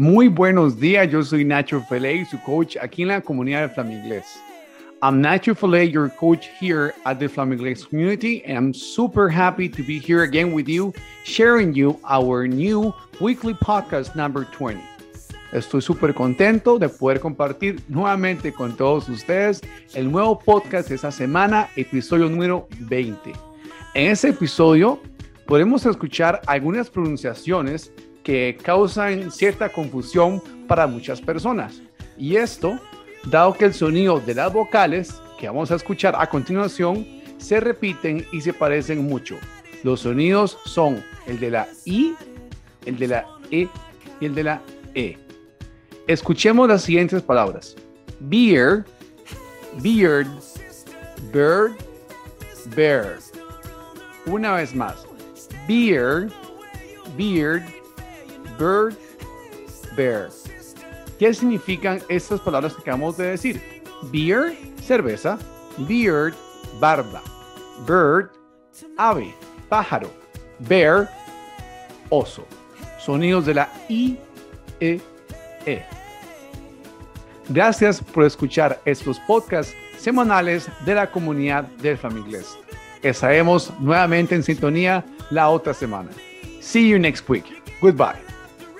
Muy buenos días, yo soy Nacho Felay, su coach aquí en la comunidad de Flaminglés. I'm Nacho Felay, your coach here at the Flaminglés community, and I'm super happy to be here again with you, sharing you our new weekly podcast number 20. Estoy súper contento de poder compartir nuevamente con todos ustedes el nuevo podcast de esta semana, episodio número 20. En este episodio podemos escuchar algunas pronunciaciones causan cierta confusión para muchas personas. Y esto, dado que el sonido de las vocales que vamos a escuchar a continuación se repiten y se parecen mucho. Los sonidos son el de la I, el de la E y el de la E. Escuchemos las siguientes palabras. Beer, beard, bird, bear. Una vez más. Beer, beard, bird, bear. ¿Qué significan estas palabras que acabamos de decir? Beer, cerveza. Beard, barba. Bird, ave, pájaro. Bear, oso. Sonidos de la I, E, E. Gracias por escuchar estos podcasts semanales de la comunidad del Famiglés. Estaremos nuevamente en sintonía la otra semana. See you next week. Goodbye.